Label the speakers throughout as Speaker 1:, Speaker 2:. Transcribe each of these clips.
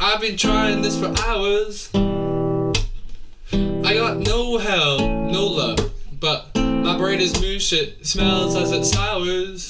Speaker 1: I've been trying this for hours. I got no help, no love, but my brain is mush, it smells as it sours.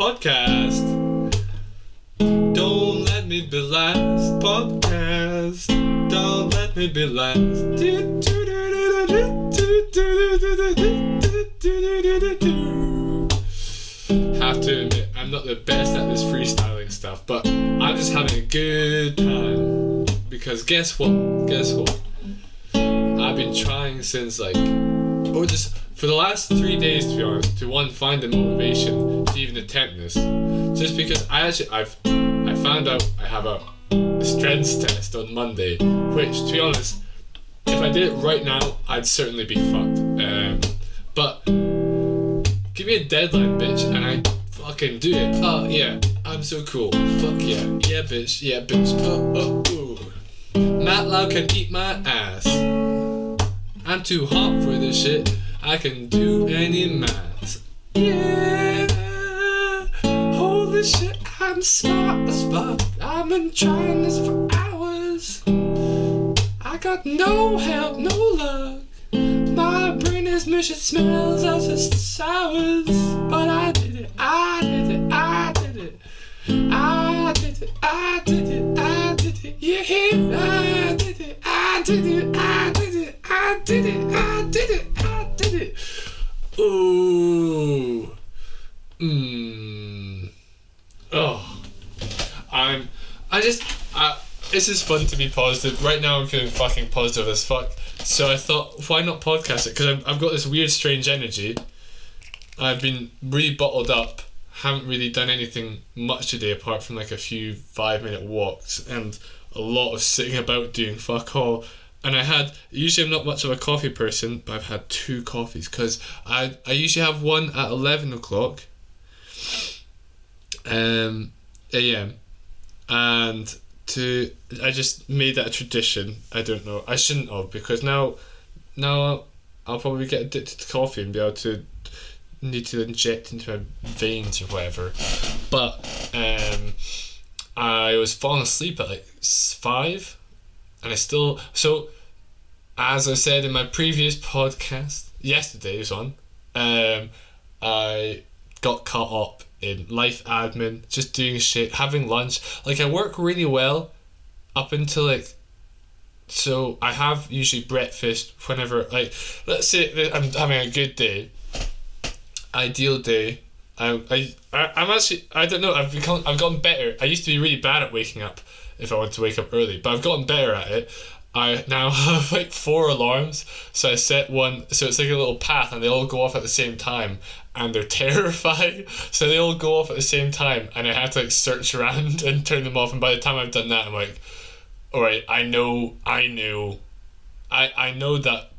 Speaker 1: podcast. Don't let me be last podcast. Don't let me be last. Have to admit, I'm not the best at this freestyling stuff, but I'm just having a good time. Because guess what? Guess what? I've been trying since like, or just for the last three days to be honest, to one find the motivation to even attempt this. Just because I actually I've I found out I have a strengths test on Monday, which to be honest, if I did it right now, I'd certainly be fucked. Um, but give me a deadline, bitch, and I fucking do it. Oh yeah, I'm so cool. Fuck yeah, yeah, bitch, yeah, bitch. Oh oh ooh. MATLAB can eat my ass. I'm too hot for this shit. I can do any maths. Yeah. Holy shit, I'm smart as fuck. I've been trying this for hours. I got no help, no luck. My brain is mush, it smells it sours. But I did it, I did it, I did it. I did it, I did it, I did it. Yeah, I did it, I did it, I did it, I did it, I did it, I did it. Ooh. Mmm. Oh. I'm. I just. I, this is fun to be positive. Right now, I'm feeling fucking positive as fuck. So I thought, why not podcast it? Because I've, I've got this weird, strange energy. I've been really bottled up. Haven't really done anything much today apart from like a few five minute walks and a lot of sitting about doing fuck all. And I had usually I'm not much of a coffee person, but I've had two coffees because I I usually have one at eleven o'clock. Um, a.m. and to I just made that a tradition. I don't know. I shouldn't have because now now I'll, I'll probably get addicted to coffee and be able to need to inject into my veins or whatever. But um, I was falling asleep at like five, and I still so. As I said in my previous podcast, yesterday's one, um, I got caught up in life admin, just doing shit, having lunch. Like I work really well up until like so I have usually breakfast whenever like let's say I'm having a good day. Ideal day. I, I, I'm actually I don't know I've become I've gotten better. I used to be really bad at waking up if I want to wake up early, but I've gotten better at it. I now have like four alarms, so I set one so it's like a little path and they all go off at the same time and they're terrifying. So they all go off at the same time and I have to like search around and turn them off and by the time I've done that I'm like alright, I know I knew I I know that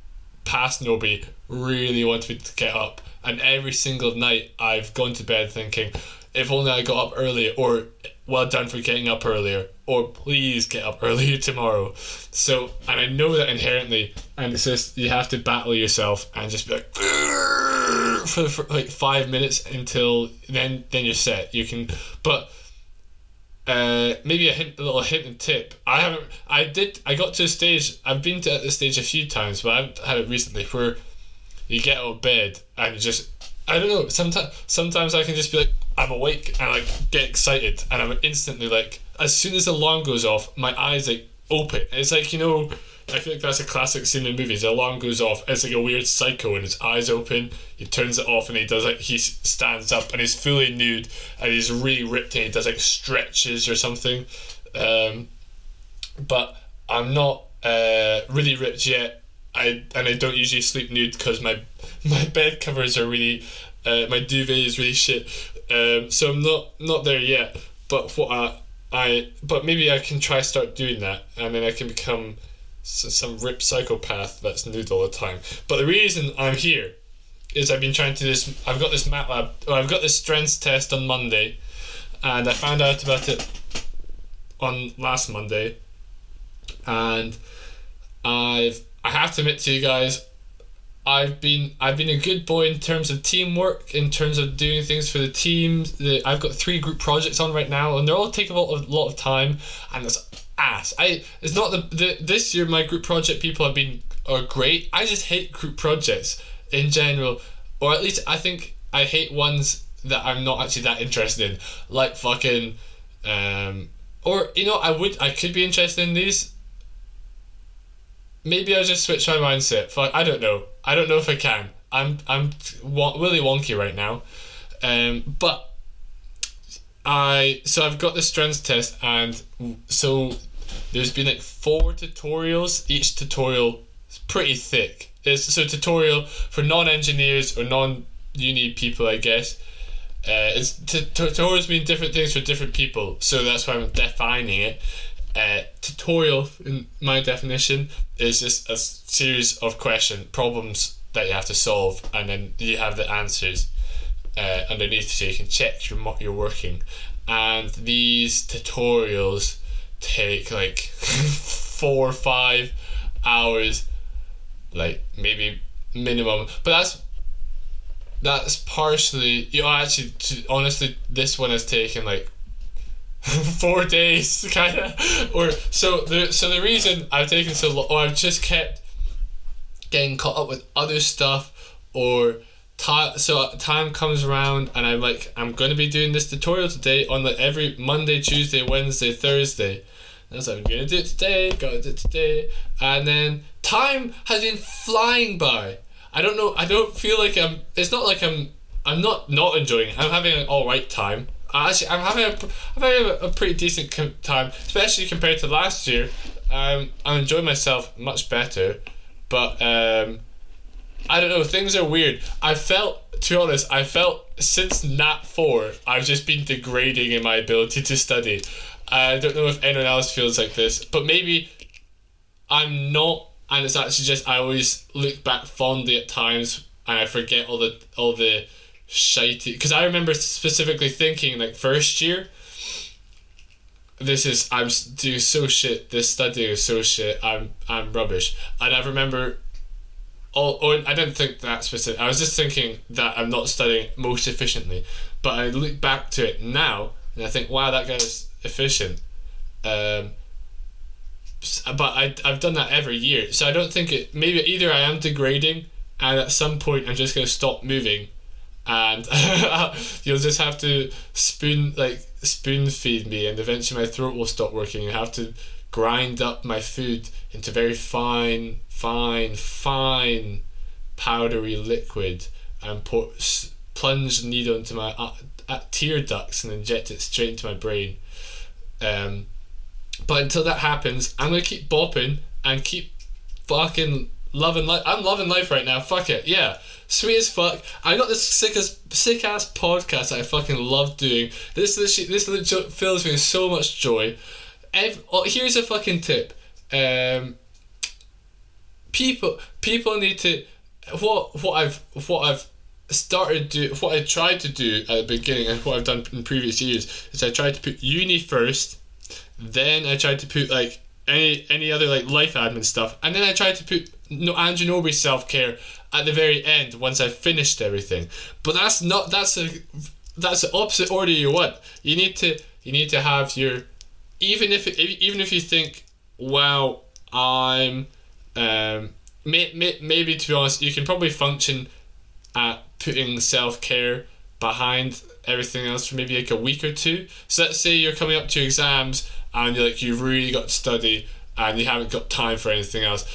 Speaker 1: past Nobi really wanted me to get up and every single night I've gone to bed thinking if only I got up early or well done for getting up earlier, or please get up earlier tomorrow. So, and I know that inherently, and it's just you have to battle yourself and just be like for, for like five minutes until then then you're set. You can, but uh, maybe a, hint, a little hint and tip. I haven't. I did. I got to a stage. I've been to this stage a few times, but I haven't had it recently. Where you get out of bed and just. I don't know. Sometimes, sometimes I can just be like, I'm awake and like get excited, and I'm instantly like, as soon as the alarm goes off, my eyes like open. It's like you know I feel like that's a classic scene in movies. The alarm goes off. It's like a weird psycho, and his eyes open. He turns it off, and he does like he stands up, and he's fully nude, and he's really ripped, and he does like stretches or something. Um, but I'm not uh, really ripped yet. I and I don't usually sleep nude because my my bed covers are really uh, my duvet is really shit. Um, so I'm not not there yet. But what I I but maybe I can try start doing that, and then I can become some rip psychopath that's nude all the time. But the reason I'm here is I've been trying to this. I've got this MATLAB. Or I've got this strengths test on Monday, and I found out about it on last Monday, and I've I have to admit to you guys, I've been I've been a good boy in terms of teamwork, in terms of doing things for the team. The, I've got three group projects on right now, and they're all taking a lot of, lot of time, and it's ass. I it's not the, the this year my group project people have been are great. I just hate group projects in general, or at least I think I hate ones that I'm not actually that interested in, like fucking, um, or you know I would I could be interested in these. Maybe I'll just switch my mindset. Fuck, I don't know. I don't know if I can. I'm I'm Willy Wonky right now, um, but I so I've got the strengths test and so there's been like four tutorials. Each tutorial is pretty thick. It's so tutorial for non-engineers or non-uni people, I guess. Uh, it's tutorials mean different things for different people, so that's why I'm defining it. Uh, tutorial, in my definition, is just a series of question problems that you have to solve, and then you have the answers uh, underneath, so you can check your you're working. And these tutorials take like four or five hours, like maybe minimum. But that's that's partially you know actually to, honestly this one has taken like four days kind of or so the so the reason I've taken so long or I've just kept getting caught up with other stuff or time so uh, time comes around and I'm like I'm gonna be doing this tutorial today on like every Monday Tuesday Wednesday Thursday and so I'm gonna do it today, gotta do it today. And then time has been flying by. I don't know, I don't feel like I'm, it's not like I'm, I'm not not enjoying it. I'm having an alright time. Actually, I'm having a, I'm having a, pretty decent time, especially compared to last year. Um, I'm enjoying myself much better, but um, I don't know. Things are weird. I felt, to be honest, I felt since Nat four, I've just been degrading in my ability to study. I don't know if anyone else feels like this, but maybe I'm not, and it's actually just I always look back fondly at times and I forget all the all the shitey. Because I remember specifically thinking like first year, this is I'm doing so shit. This study is so shit. I'm I'm rubbish, and I remember. Oh, oh, I didn't think that specific. I was just thinking that I'm not studying most efficiently, but I look back to it now and I think, wow, that guy's efficient. Um, but I, I've done that every year. So I don't think it. Maybe either I am degrading, and at some point I'm just going to stop moving, and you'll just have to spoon like spoon feed me, and eventually my throat will stop working. I have to grind up my food into very fine, fine, fine, powdery liquid, and put plunge the needle into my uh, uh, tear ducts and inject it straight into my brain. Um, but until that happens, I'm gonna keep bopping and keep fucking loving life. I'm loving life right now. Fuck it, yeah, sweet as fuck. I got this sick as sick ass podcast that I fucking love doing. This this this fills me with so much joy. Oh, here's a fucking tip. Um, people people need to what what I've what I've started do what I tried to do at the beginning and what I've done in previous years is I tried to put uni first, then I tried to put like any any other like life admin stuff, and then I tried to put no Anjanobi self care at the very end once I've finished everything. But that's not that's a that's the opposite order you want. You need to you need to have your even if even if you think wow I'm um may, may, maybe to be honest you can probably function at putting self care behind everything else for maybe like a week or two. So let's say you're coming up to exams and you're like you've really got to study and you haven't got time for anything else.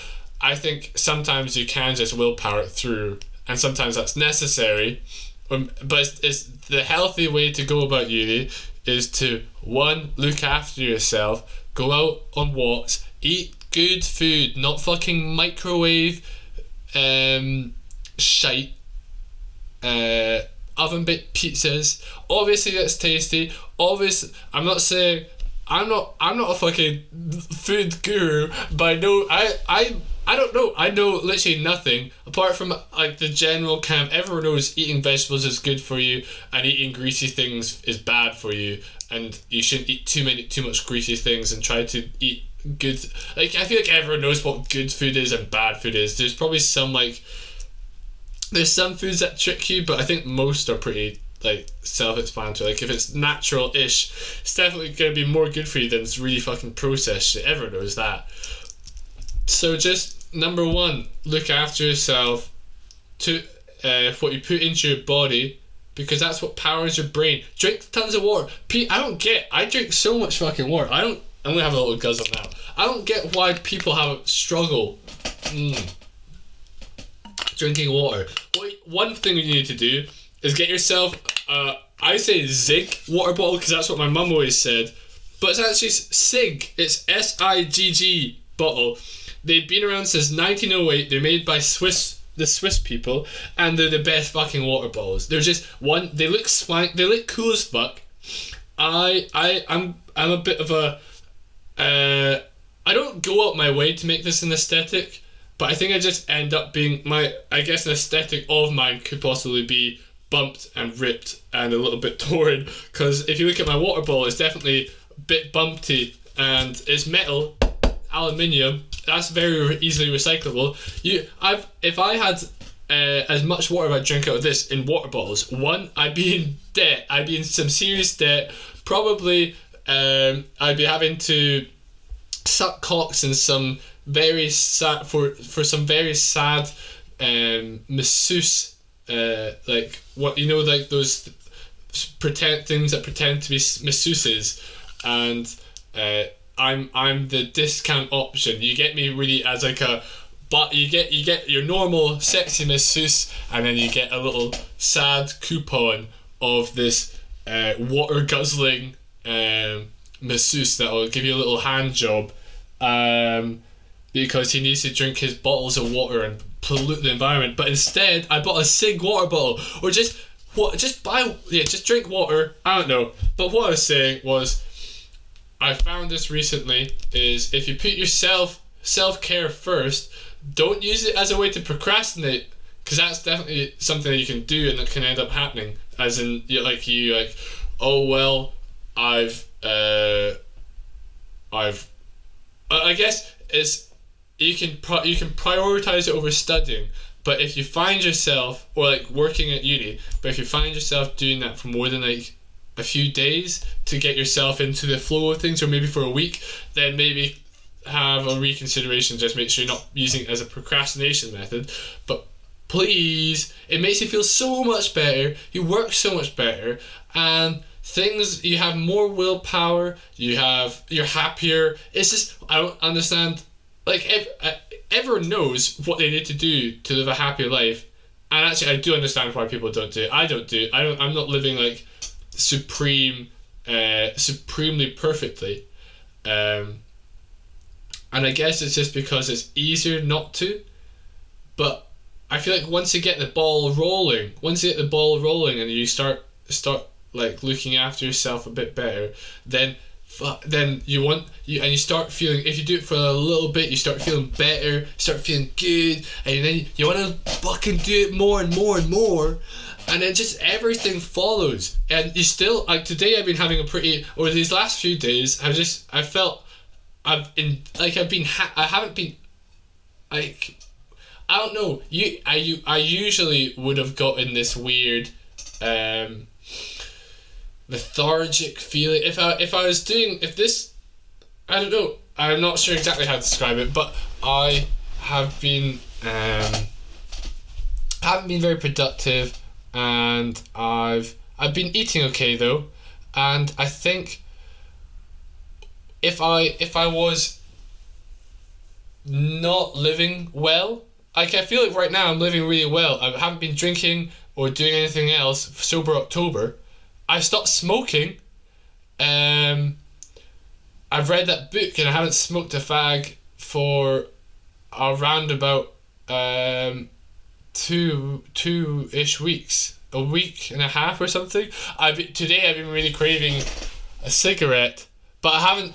Speaker 1: I think sometimes you can just willpower it through, and sometimes that's necessary. Um, but it's, it's the healthy way to go about uni is to one look after yourself, go out on walks, eat good food, not fucking microwave um, shite. Uh, oven baked pizzas. Obviously, that's tasty. Obviously, I'm not saying I'm not I'm not a fucking food guru, but I know I I I don't know. I know literally nothing apart from like the general camp. everyone knows eating vegetables is good for you and eating greasy things is bad for you and you shouldn't eat too many too much greasy things and try to eat good like I feel like everyone knows what good food is and bad food is. There's probably some like there's some foods that trick you, but I think most are pretty like self-explanatory. Like if it's natural-ish, it's definitely gonna be more good for you than it's really fucking processed. Everyone knows that. So just number one, look after yourself. To uh, what you put into your body, because that's what powers your brain. Drink tons of water. I don't get. I drink so much fucking water. I don't. I'm gonna have a little guzzle now. I don't get why people have a struggle. Mm. Drinking water. One thing you need to do is get yourself, uh, I say Zig water bottle because that's what my mum always said, but it's actually SIGG. It's S I G G bottle. They've been around since 1908. They're made by Swiss, the Swiss people, and they're the best fucking water bottles. They're just one. They look swank. They look cool as fuck. I I I'm I'm a bit of a. Uh, I don't go out my way to make this an aesthetic, but I think I just end up being my. I guess an aesthetic of mine could possibly be bumped and ripped and a little bit torn because if you look at my water bottle it's definitely a bit bumpy and it's metal aluminium that's very easily recyclable you i've if i had uh, as much water I drink out of this in water bottles. One, I'd be in debt. I'd be in some serious debt. Probably, um, I'd be having to suck cocks in some very sad for for some very sad um, masseuse uh, like what you know like those pretend things that pretend to be masseuses and uh, I'm I'm the discount option you get me really as like a but you get you get your normal sexy masseuse and then you get a little sad coupon of this uh, water guzzling um, masseuse that will give you a little hand job um, because he needs to drink his bottles of water and pollute the environment. But instead, I bought a SIGG water bottle, or just what? Just buy, yeah, just drink water. I don't know. But what I was saying was, I found this recently is if you put yourself self care first, don't use it as a way to procrastinate, because that's definitely something that you can do and that can end up happening. As in, you like you like, oh well, I've uh, I've, I guess it's you can pro- you can prioritize it over studying. But if you find yourself or like working at uni, but if you find yourself doing that for more than like a few days to get yourself into the flow of things, or maybe for a week, then maybe have a reconsideration. Just make sure you're not using it as a procrastination method. But please, it makes you feel so much better. You work so much better, and things you have more willpower. You have you're happier. It's just I don't understand like ev- uh, everyone knows what they need to do to live a happier life and actually i do understand why people don't do it i don't do it i don't i'm not living like supreme uh supremely perfectly. Um and i guess it's just because it's easier not to but i feel like once you get the ball rolling once you get the ball rolling and you start start like looking after yourself a bit better then then you want you and you start feeling if you do it for a little bit you start feeling better start feeling good and then you want to fucking do it more and more and more and then just everything follows. And you still like today. I've been having a pretty, or these last few days, I've just I felt I've been like I've been ha- I haven't been like I don't know. You I you I usually would have gotten this weird um lethargic feeling if I if I was doing if this I don't know I'm not sure exactly how to describe it but I have been um haven't been very productive and I've I've been eating okay though. And I think if I if I was not living well like I feel like right now I'm living really well. I haven't been drinking or doing anything else sober October. I stopped smoking. Um, I've read that book and I haven't smoked a fag for around about um, two two ish weeks, a week and a half or something. I've today I've been really craving a cigarette, but I haven't.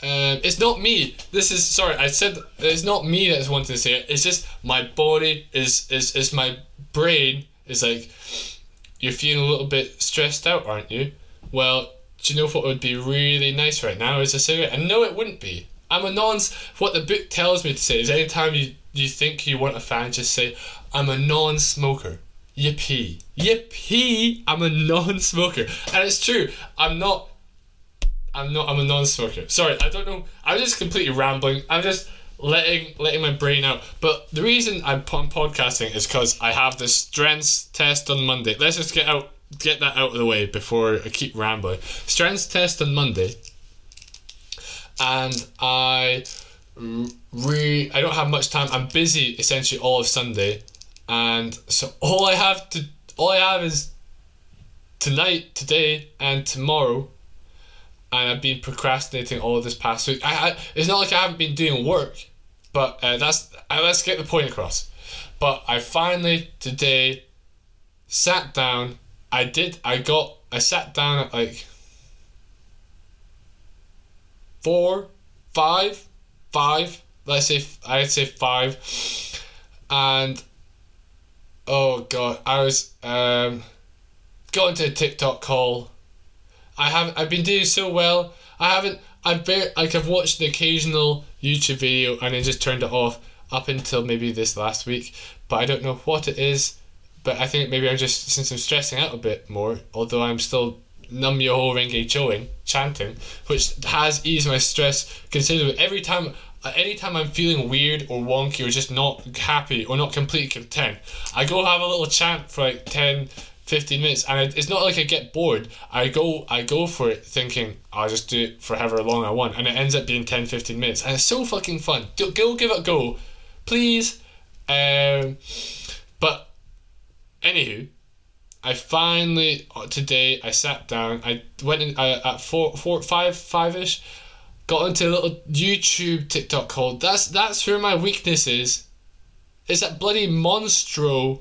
Speaker 1: Um, it's not me. This is sorry. I said it's not me that's wanting to say it. It's just my body is is is my brain is like you're feeling a little bit stressed out, aren't you? Well, do you know what would be really nice right now is a cigarette? And no, it wouldn't be. I'm a non. What the book tells me to say is anytime you, you think you want a fan, just say, I'm a non smoker. Yippee. Yippee! I'm a non smoker. And it's true. I'm not. I'm not. I'm a non smoker. Sorry, I don't know. I'm just completely rambling. I'm just letting letting my brain out. But the reason I'm I'm podcasting is because I have this strengths test on Monday. Let's just get out get that out of the way before I keep rambling. Strengths test on Monday, and I re I don't have much time. I'm busy essentially all of Sunday, and so all I have to all I have is tonight, today, and tomorrow and I've been procrastinating all this past week. I, I it's not like I haven't been doing work, but uh, that's uh, let's get the point across. But I finally today sat down. I did. I got. I sat down at like four, five, five. Let's say I'd say five, and oh god, I was um got into a TikTok call I have I've been doing so well. I haven't I've been like I've watched the occasional YouTube video and then just turned it off up until maybe this last week. But I don't know what it is. But I think maybe I'm just since I'm stressing out a bit more, although I'm still Nam Myoho Renge Kyoing chanting, which has eased my stress considerably. Every time anytime I'm feeling weird or wonky or just not happy or not completely content, I go have a little chant for like 10, 15 minutes and it's not like I get bored. I go I go for it thinking I'll just do it for however long I want and it ends up being 10 15 minutes and it's so fucking fun. Go, give it a go please. Um, but anywho I finally uh, today I sat down I went in uh, at four four five five ish got into a little YouTube TikTok called that's that's where my weakness is is that bloody monstro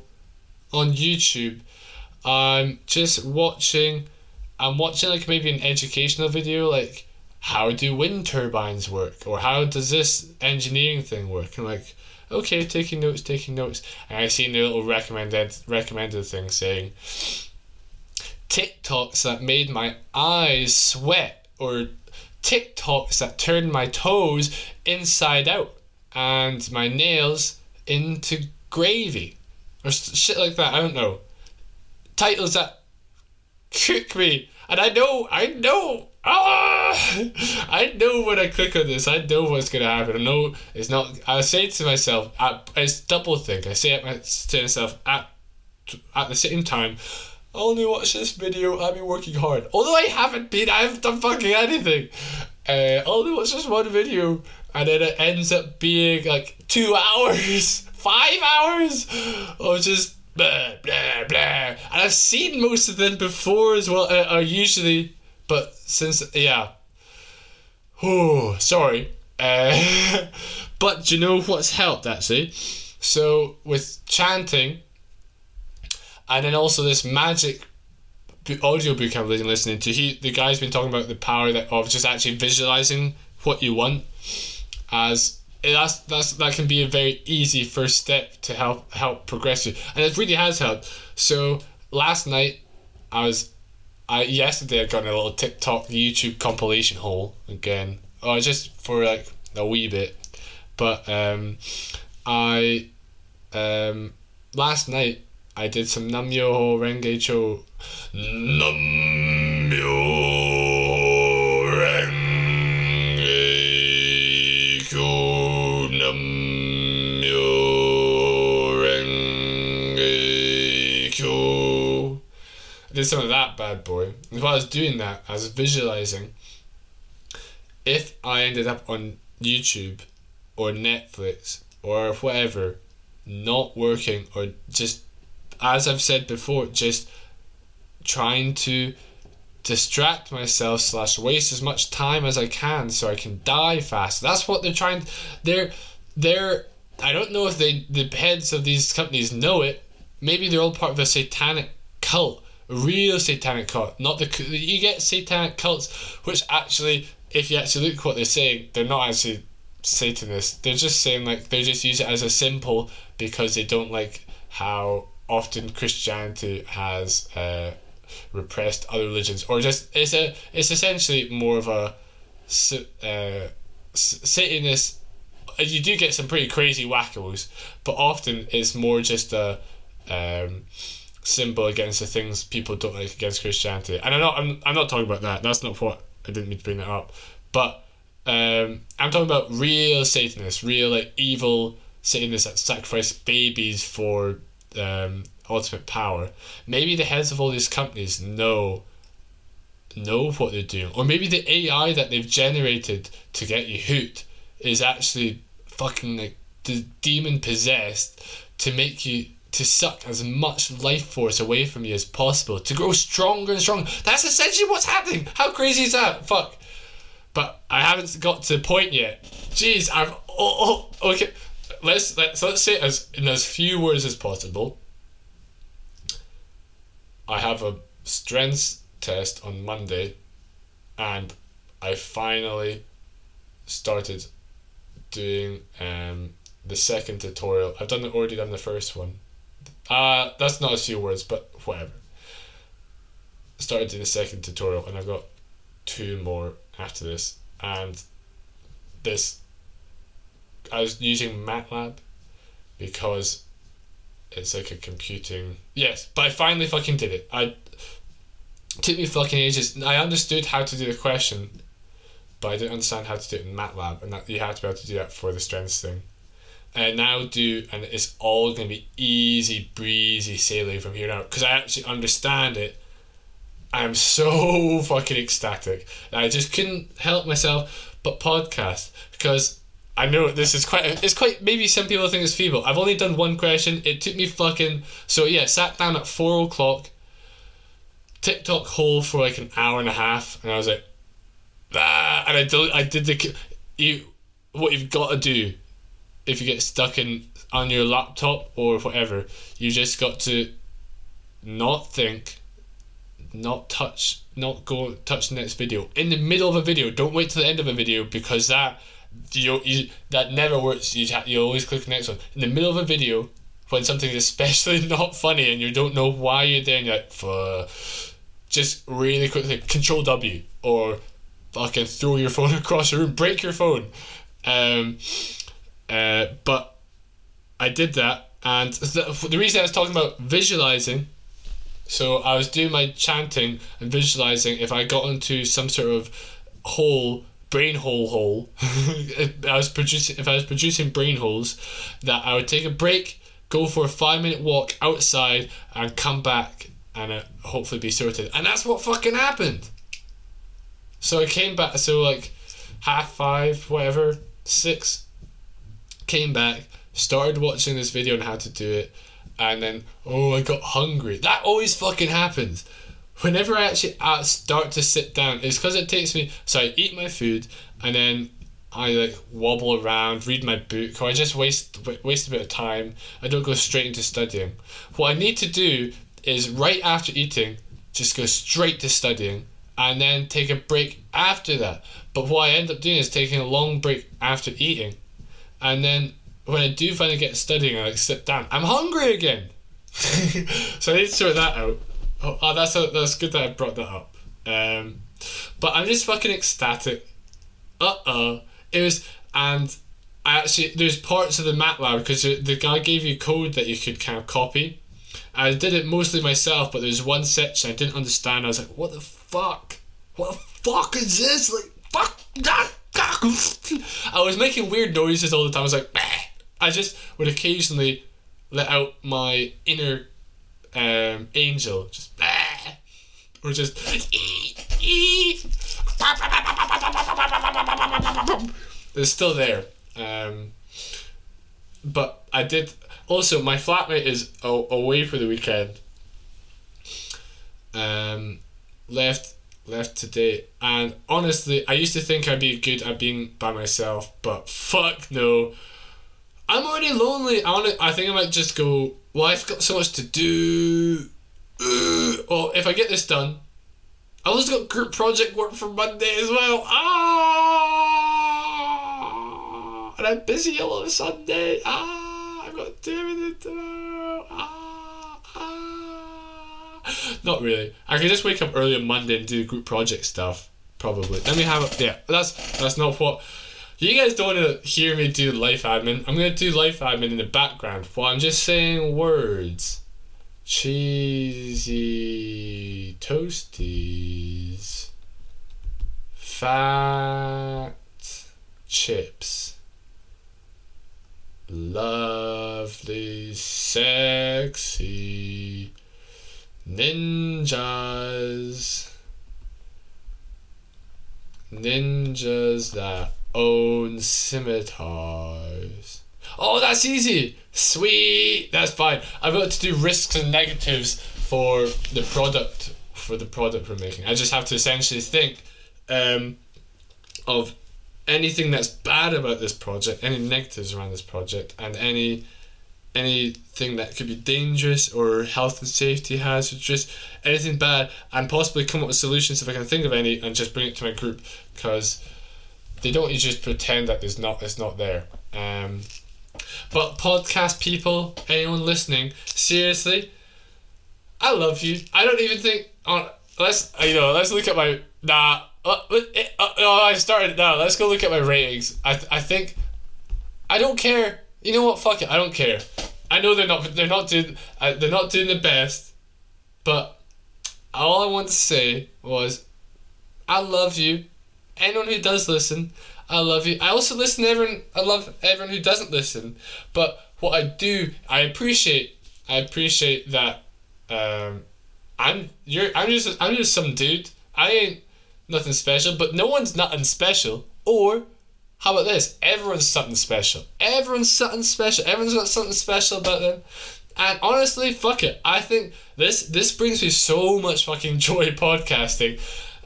Speaker 1: on YouTube I'm just watching. I'm watching like maybe an educational video, like how do wind turbines work, or how does this engineering thing work? And like, okay, taking notes, taking notes, and I see the little recommended recommended thing saying TikToks that made my eyes sweat, or TikToks that turned my toes inside out and my nails into gravy, or shit like that. I don't know titles that cook me. And I know, I know, ah, I know when I click on this, I know what's gonna happen. I know it's not. I say to myself, I, it's double think. I say it to myself at at the same time. Only watch this video. I've been working hard. Although I haven't been, I haven't done fucking anything. Uh, only watch this one video, and then it ends up being like two hours, five hours of just blah blah blah. And I've seen most of them before as well. Uh, uh usually, but since yeah. Oh, sorry. Uh, but you know what's helped actually? So with chanting, and then also this magic audiobook I've been listening to. He the guy's been talking about the power that of just actually visualizing what you want as that's that's that can be a very easy first step to help help progress you, and it really has helped. So last night I was I yesterday I got in a little TikTok YouTube compilation hole again. Oh, just for like a wee bit. But um I um last night I did some Namyo Renge Kyo Namyo Renge Kyo Namyo Renge Kyo. I did some of that bad boy. And while I was doing that, I was visualizing if I ended up on YouTube or Netflix or whatever, not working or just, as I've said before, just trying to distract myself slash waste as much time as I can so I can die fast. That's what they're trying. They're they're. I don't know if they the heads of these companies know it. Maybe they're all part of a satanic cult, a real satanic cult. Not the you get satanic cults, which actually, if you actually look what they're saying, they're not actually Satanists. They're just saying like they just use it as a symbol because they don't like how often Christianity has. Uh, repressed other religions or just it's a it's essentially more of a uh, satanist you do get some pretty crazy wackos but often it's more just a um, symbol against the things people don't like against christianity and i'm not i'm, I'm not talking about that that's not what i didn't mean to bring that up but um, i'm talking about real satanists real like evil satanists that sacrifice babies for um, ultimate power. Maybe the heads of all these companies know know what they're doing, or maybe the AI that they've generated to get you hooked is actually fucking like the demon possessed to make you to suck as much life force away from you as possible to grow stronger and stronger. That's essentially what's happening. How crazy is that? Fuck. But I haven't got to the point yet. Jeez, I've oh, oh okay. Let's let's let's say as in as few words as possible. I have a strengths test on Monday, and I finally started doing um, the second tutorial. I've done already done the first one. Uh that's not a few words, but whatever. Started doing the second tutorial, and I've got two more after this, and this. I was using MATLAB because it's like a computing. Yes, but I finally fucking did it. I took me fucking ages. I understood how to do the question, but I didn't understand how to do it in MATLAB, and that you have to be able to do that for the strengths thing. And I now do, and it's all gonna be easy breezy sailing from here on out because I actually understand it. I'm so fucking ecstatic. I just couldn't help myself but podcast because I know this is quite. It's quite. Maybe some people think it's feeble. I've only done one question. It took me fucking. So yeah, sat down at four o'clock. TikTok hole for like an hour and a half, and I was like, ah, and I did. I did the. You, what you've got to do, if you get stuck in on your laptop or whatever, you just got to, not think, not touch, not go touch the next video in the middle of a video. Don't wait till the end of a video because that you, you that never works. You you always click the next one in the middle of a video when something's especially not funny and you don't know why you're there. And you're like, for just really quickly Control W or fucking throw your phone across the room, break your phone. Um, uh, but I did that, and the, the reason I was talking about visualizing. So I was doing my chanting and visualizing if I got into some sort of hole brain hole hole. I was producing if I was producing brain holes, that I would take a break, go for a five minute walk outside, and come back and uh, hopefully be sorted. And that's what fucking happened. So I came back. So like half five, whatever, six. Came back, started watching this video on how to do it, and then oh I got hungry. That always fucking happens whenever I actually start to sit down, it's because it takes me. So I eat my food and then I like wobble around, read my book, or I just waste waste a bit of time. I don't go straight into studying. What I need to do is right after eating, just go straight to studying, and then take a break after that. But what I end up doing is taking a long break after eating, and then when I do finally get studying, I like sit down. I'm hungry again. so I need to sort that out. Oh, oh that's a, that's good that I brought that up. Um, but I'm just fucking ecstatic. Uh oh, it was and I actually there's parts of the MATLAB because the guy gave you code that you could kind of copy. I did it mostly myself, but there's one section I didn't understand. I was like, what the fuck? What the fuck is this? Like, fuck that. I was making weird noises all the time. I was like, bah. I just would occasionally let out my inner um, angel, just bah, or just it's still there. Um, but I did also. My flatmate is away for the weekend. Um, left left today, and honestly, I used to think I'd be good at being by myself, but fuck no. I'm already lonely. I want I think I might just go. Well, I've got so much to do. Uh, well, if I get this done, I also got group project work for Monday as well. Ah, and I'm busy all of Sunday. Ah, I've got to do tomorrow. Ah, ah. Not really. I could just wake up early on Monday and do group project stuff. Probably. Let me have it. Yeah, that's that's not what you guys don't want to hear me do life admin. I'm going to do life admin in the background while I'm just saying words. Cheesy toasties. Fat chips. Lovely, sexy ninjas. Ninjas that own scimitars. Oh, that's easy. Sweet. That's fine. I've got to do risks and negatives for the product for the product we're making. I just have to essentially think um, of anything that's bad about this project, any negatives around this project, and any anything that could be dangerous or health and safety hazards, just anything bad, and possibly come up with solutions if I can think of any, and just bring it to my group because they don't You just pretend that there's not it's not there. Um, but podcast people, anyone listening, seriously, I love you. I don't even think. Uh, let's you know. Let's look at my nah. Uh, uh, uh, oh, I started now. Let's go look at my ratings. I I think. I don't care. You know what? Fuck it. I don't care. I know they're not. They're not doing. Uh, they're not doing the best. But all I want to say was, I love you anyone who does listen, I love you. I also listen to everyone. I love everyone who doesn't listen. But what I do, I appreciate. I appreciate that. Um, I'm you're. I'm just. I'm just some dude. I ain't nothing special. But no one's nothing special. Or how about this? Everyone's something special. Everyone's something special. Everyone's got something special about them. And honestly, fuck it. I think this this brings me so much fucking joy podcasting,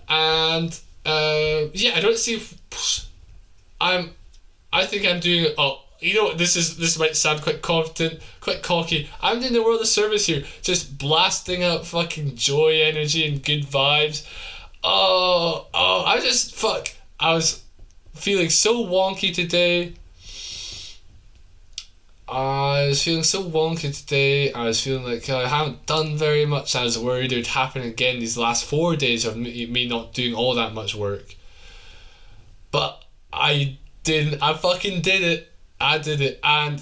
Speaker 1: and uh, yeah, I don't see. I'm. I think I'm doing. Oh, you know what? This is this might sound quite confident, quite cocky. I'm doing the world of service here, just blasting out fucking joy, energy, and good vibes. Oh, oh! I just fuck. I was feeling so wonky today. I was feeling so wonky today. I was feeling like I haven't done very much. I was worried it would happen again these last four days of me, not doing all that much work. But I didn't. I fucking did it. I did it. And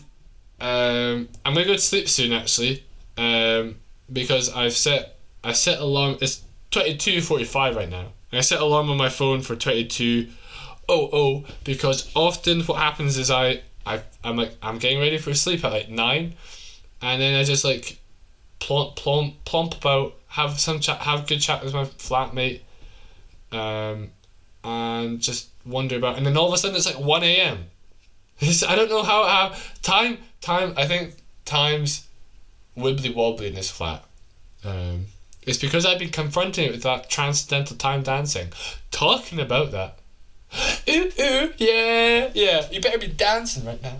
Speaker 1: um, I'm gonna go to sleep soon actually. Um, because I've set I set alarm. It's twenty two forty five right now. And I set alarm on my phone for twenty two oh oh because often what happens is I I I'm like I'm getting ready for sleep at like nine, and then I just like plump plump plump about have some chat have good chat with my flatmate, um, and just wonder about and then all of a sudden it's like one a.m. I don't know how how time time I think times wibbly wobbly in this flat. Um, it's because I've been confronting it with that transcendental time dancing. Talking about that, ooh, ooh, yeah, yeah. You better be dancing right now.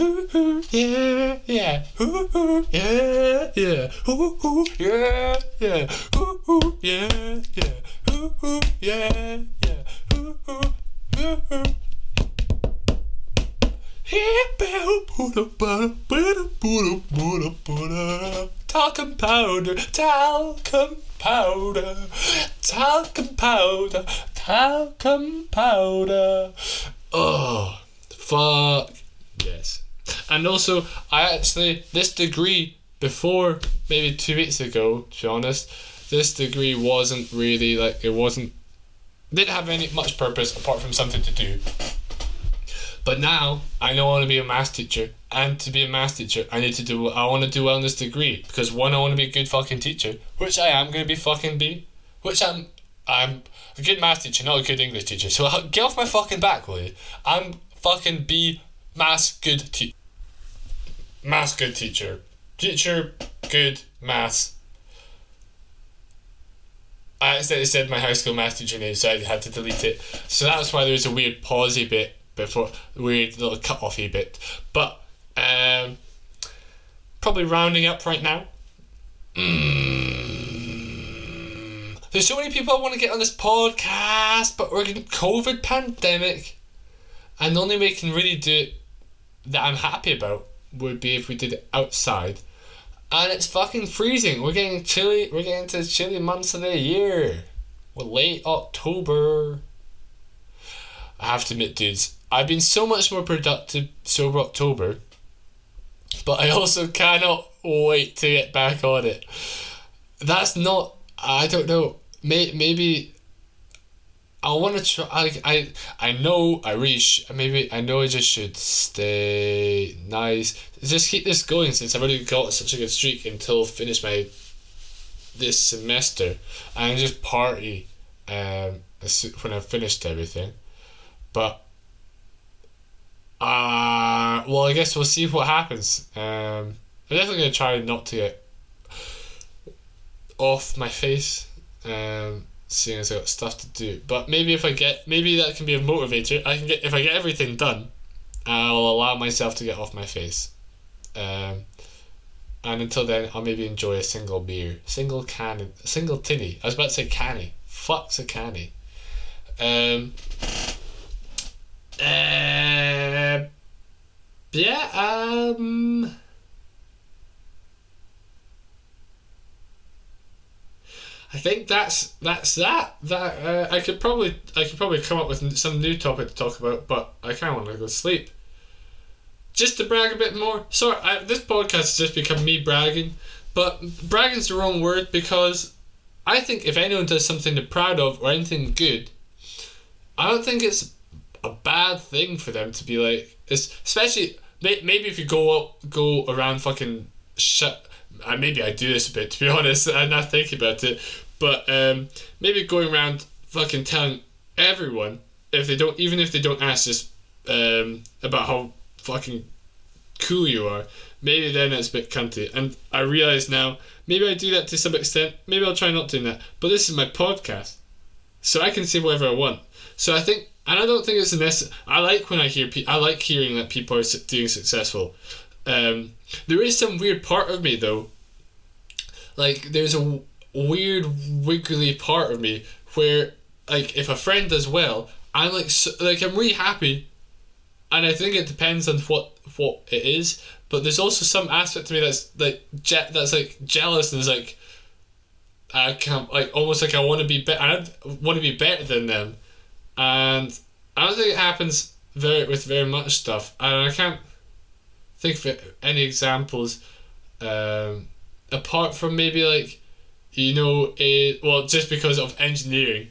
Speaker 1: Ooh, ooh, yeah, yeah. Ooh, ooh, yeah, yeah. Ooh, ooh, yeah, yeah. Ooh, ooh, yeah, yeah. Ooh, ooh, yeah, yeah. Ooh, ooh. Talcum powder, talcum powder, talcum powder, talcum powder. Oh, fuck yes. And also, I actually, this degree, before maybe two weeks ago, to be honest, this degree wasn't really like, it wasn't, didn't have any much purpose apart from something to do. But now I know I want to be a maths teacher, and to be a maths teacher, I need to do. I want to do well in this degree because one, I want to be a good fucking teacher, which I am going to be fucking be, which I'm. I'm a good maths teacher, not a good English teacher. So get off my fucking back, will you? I'm fucking be maths good teacher. maths good teacher, teacher good maths. I accidentally said my high school maths teacher name, so I had to delete it. So that's why there's a weird pausey bit before weird little cut offy bit. But um, probably rounding up right now. Mm. There's so many people I want to get on this podcast, but we're in COVID pandemic, and the only way we can really do it that I'm happy about would be if we did it outside. And it's fucking freezing. We're getting chilly. We're getting to chilly months of the year. We're late October. I have to admit, dudes, I've been so much more productive sober October, but I also cannot wait to get back on it. That's not. I don't know. May, maybe I want to try. I, I I know I really sh- maybe I know I just should stay nice. Just keep this going since I've already got such a good streak until finish my this semester and just party um when I've finished everything. But uh well I guess we'll see what happens. Um I'm definitely gonna try not to get off my face. Um seeing as I got stuff to do. But maybe if I get maybe that can be a motivator. I can get if I get everything done, I'll allow myself to get off my face. Um, and until then, I'll maybe enjoy a single beer, single can, single tinny. I was about to say canny. Fuck's a canny. Um. Uh, yeah. Um. I think that's that's that. That uh, I could probably I could probably come up with some new topic to talk about, but I kind of want to go to sleep. Just to brag a bit more. Sorry, I, this podcast has just become me bragging, but bragging's the wrong word because I think if anyone does something they're proud of or anything good, I don't think it's a bad thing for them to be like. It's especially maybe if you go up, go around fucking shut uh, maybe I do this a bit to be honest. I'm not thinking about it, but um, maybe going around fucking telling everyone if they don't, even if they don't ask, just um, about how fucking cool you are. Maybe then it's a bit cunty, and I realize now maybe I do that to some extent. Maybe I'll try not doing that. But this is my podcast, so I can say whatever I want. So I think, and I don't think it's a necessary. I like when I hear. Pe- I like hearing that people are doing successful. Um, there is some weird part of me though. Like there's a weird wiggly part of me where like if a friend does well, I'm like so, like I'm really happy, and I think it depends on what what it is. But there's also some aspect to me that's like je- that's like jealous and is like I can't like almost like I want to be better. I want to be better than them, and I don't think it happens very with very much stuff, and I can't think of any examples um, apart from maybe like you know well just because of engineering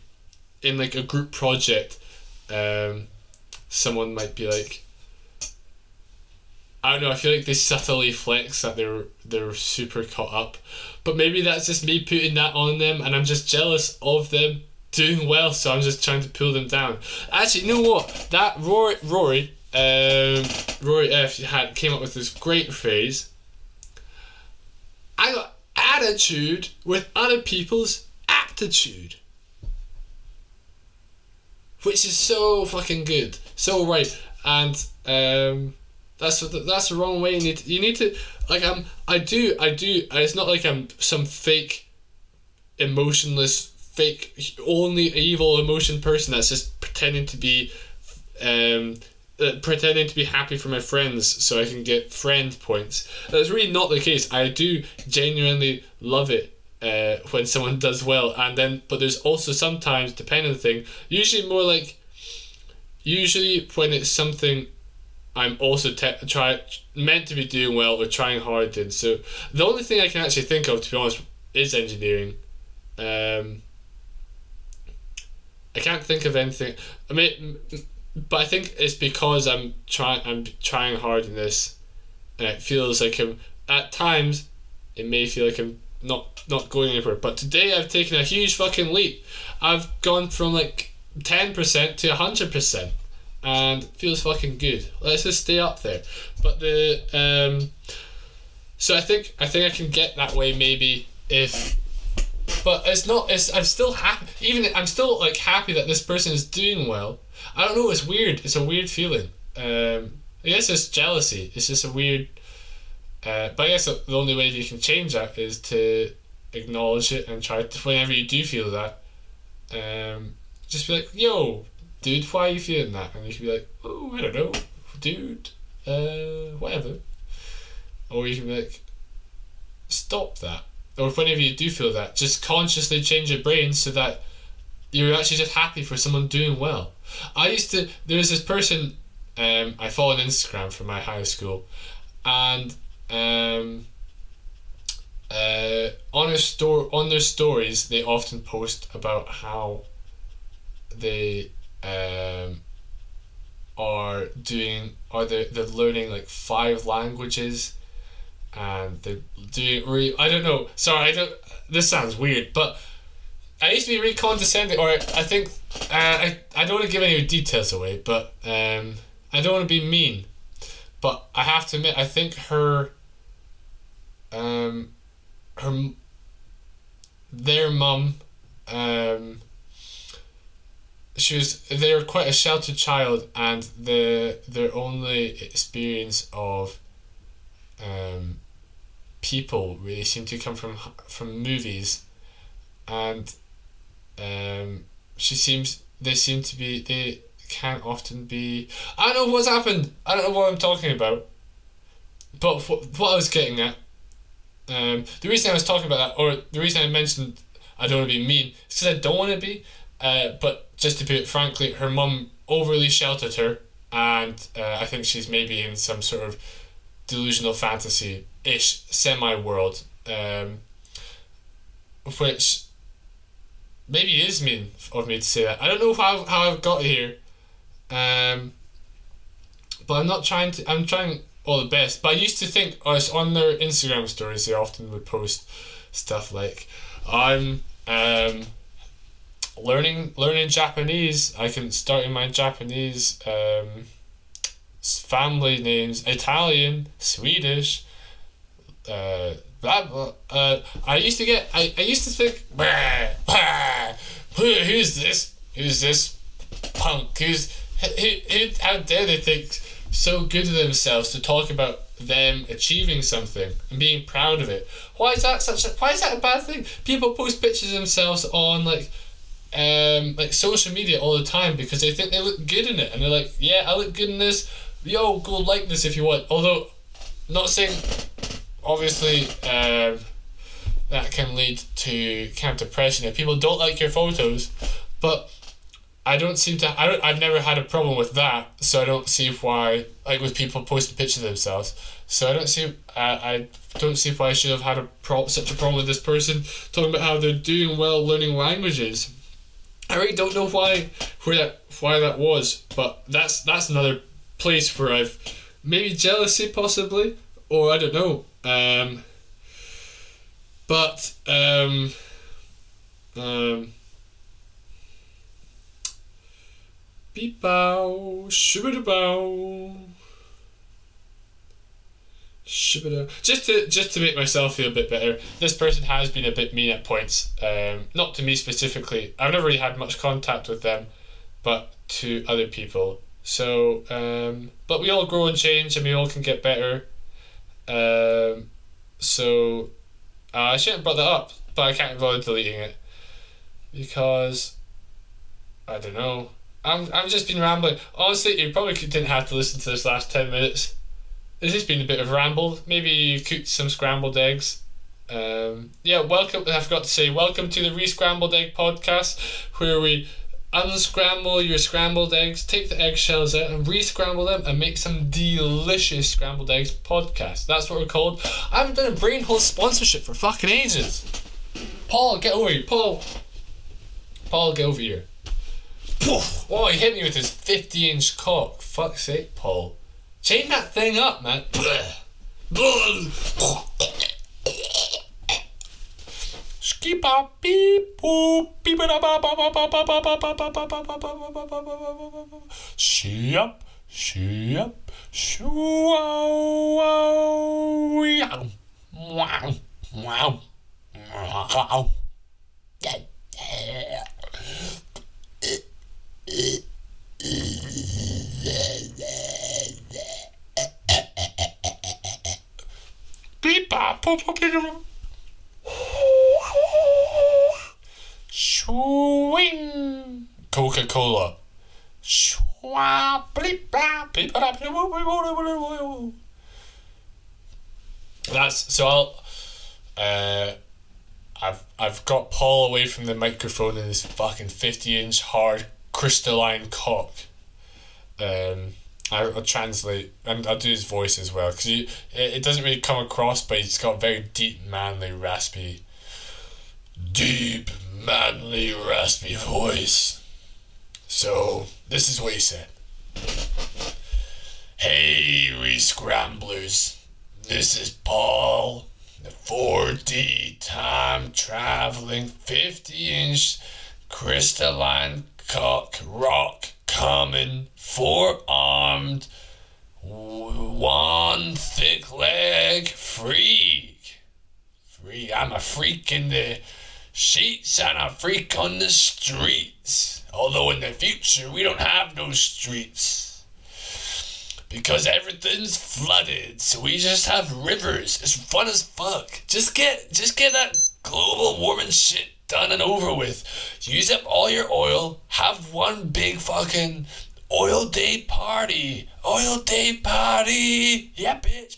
Speaker 1: in like a group project um, someone might be like I don't know I feel like they subtly flex that they're they're super caught up. But maybe that's just me putting that on them and I'm just jealous of them doing well so I'm just trying to pull them down actually you know what that Rory Rory um, Rory F had came up with this great phrase. I got attitude with other people's aptitude, which is so fucking good, so right, and um, that's that's the wrong way. You need to, you need to like I'm I do I do. It's not like I'm some fake, emotionless, fake only evil emotion person that's just pretending to be um uh, pretending to be happy for my friends so I can get friend points. That's really not the case. I do genuinely love it uh, when someone does well, and then but there's also sometimes depending on the thing. Usually more like, usually when it's something I'm also te- try meant to be doing well or trying hard in. So the only thing I can actually think of, to be honest, is engineering. Um, I can't think of anything. I mean, but I think it's because I'm trying. I'm trying hard in this, and it feels like I'm at times. It may feel like I'm not not going anywhere, but today I've taken a huge fucking leap. I've gone from like ten percent to hundred percent, and feels fucking good. Let's just stay up there. But the um, so I think I think I can get that way maybe if but it's not it's i'm still happy even i'm still like happy that this person is doing well. I don't know it's weird it's a weird feeling. Um i guess it's jealousy it's just a weird uh, but i guess the only way you can change that is to acknowledge it and try to whenever you do feel that um just be like yo dude why are you feeling that? And you can be like oh i don't know dude uh whatever. Or you can be like stop that or if whenever you do feel that, just consciously change your brain so that you're actually just happy for someone doing well. I used to, there was this person um, I follow on Instagram from my high school, and um, uh, on, a store, on their stories, they often post about how they um, are doing, are they, they're learning like five languages and they're doing re- I don't know. Sorry, I don't. This sounds weird, but I used to be really condescending, or I, I think uh, I I don't want to give any details away, but um, I don't want to be mean, but I have to admit I think her um her their mum um she was they were quite a sheltered child and the their only experience of um, people really seem to come from from movies, and um, she seems they seem to be they can often be I don't know what's happened. I don't know what I'm talking about, but what, what I was getting at, um, the reason I was talking about that or the reason I mentioned I don't want to be mean is because I don't want to be, uh, but just to put it frankly, her mum overly sheltered her, and uh, I think she's maybe in some sort of delusional fantasy ish semi world, um, which maybe is mean of me to say that. I don't know how how I've got here, um, but I'm not trying to. I'm trying all the best. But I used to think oh, was on their Instagram stories. They often would post stuff like, "I'm um, learning learning Japanese. I can start in my Japanese." Um, family names Italian, Swedish, uh, blah, blah. Uh, I used to get, I, I used to think, bah, bah, who, who's this? Who's this punk? Who's, who, who, how dare they think so good of themselves to talk about them achieving something and being proud of it? Why is that such a, why is that a bad thing? People post pictures of themselves on like, um, like social media all the time because they think they look good in it and they're like, yeah, I look good in this yo, go like this if you want. Although, not saying, obviously, um, that can lead to of depression if people don't like your photos, but I don't seem to. I don't. I've never had a problem with that, so I don't see why. Like with people posting pictures of themselves, so I don't see. I, I don't see why I should have had a pro, such a problem with this person talking about how they're doing well learning languages. I really don't know why where that why that was, but that's that's another place where I've maybe jealousy possibly, or I don't know. Um, but um, um, beep bow, bow. Just to just to make myself feel a bit better, this person has been a bit mean at points. Um, not to me specifically. I've never really had much contact with them, but to other people. So, um, but we all grow and change, and we all can get better. Um, so, uh, I shouldn't have brought that up, but I can't bother deleting it because I don't know. I'm I've just been rambling. Honestly, you probably didn't have to listen to this last ten minutes. This has been a bit of ramble. Maybe you cooked some scrambled eggs. Um, yeah, welcome. I forgot to say, welcome to the Rescrambled Egg Podcast, where we unscramble your scrambled eggs, take the eggshells out, and re-scramble them, and make some delicious scrambled eggs podcast. That's what we're called. I haven't done a brain hole sponsorship for fucking ages. Paul, get over here. Paul. Paul, get over here. Poof. Oh, he hit me with his 50 inch cock. Fuck's sake, Paul. Chain that thing up, man. Skippa beep boop beep ba ba ba ba ba ba ba ba ba ba ba ba ba ba ba ba ba ba up, she up, shoo wow wow wow wow wow. Beep bop boop boop beep Swing Coca Cola. That's so I'll uh I've I've got Paul away from the microphone in his fucking fifty inch hard crystalline cock. Um I, will translate and I'll do his voice as well because it, it doesn't really come across, but he's got very deep, manly, raspy, deep, manly, raspy voice. So this is what he said. Hey, re-scramblers, this is Paul, the 4D time traveling 50 inch crystalline cock rock coming four armed, one thick leg freak. Freak. I'm a freak in the sheets and a freak on the streets. Although in the future we don't have no streets. Because everything's flooded, so we just have rivers. It's fun as fuck. Just get just get that global warming shit done and over with. Use up all your oil. Have one big fucking oil day party. Oil day party. Yeah, bitch.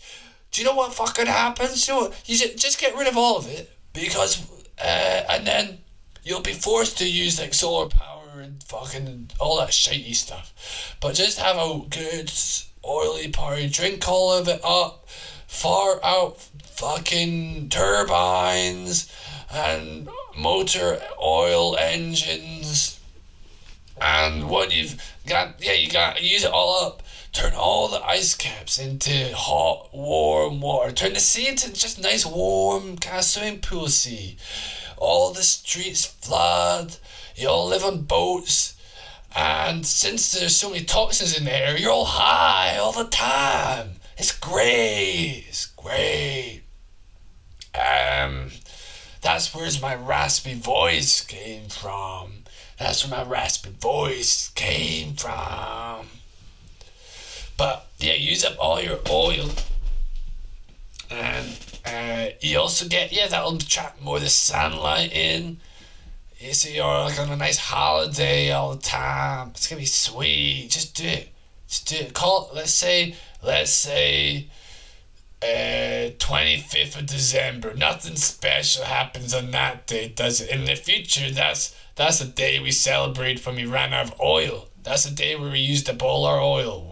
Speaker 1: Do you know what fucking happens? You, know, you just get rid of all of it because, uh, and then you'll be forced to use like solar power and fucking all that shitey stuff. But just have a good oily party. Drink all of it up. Far out fucking turbines and motor oil engines and what you've got yeah you got use it all up turn all the ice caps into hot warm water. Turn the sea into just nice warm kind of swimming pool sea. All the streets flood. You all live on boats. And since there's so many toxins in the air you're all high all the time. It's great. It's great. Um that's where my raspy voice came from. That's where my raspy voice came from. But yeah, use up all your oil. And uh, you also get, yeah, that'll trap more of the sunlight in. You see, you're like on a nice holiday all the time. It's gonna be sweet. Just do it. Just do it. Call let's say, let's say, uh, 25th of December. Nothing special happens on that day, does it? In the future, that's that's the day we celebrate when we ran out of oil. That's the day where we used up all our oil.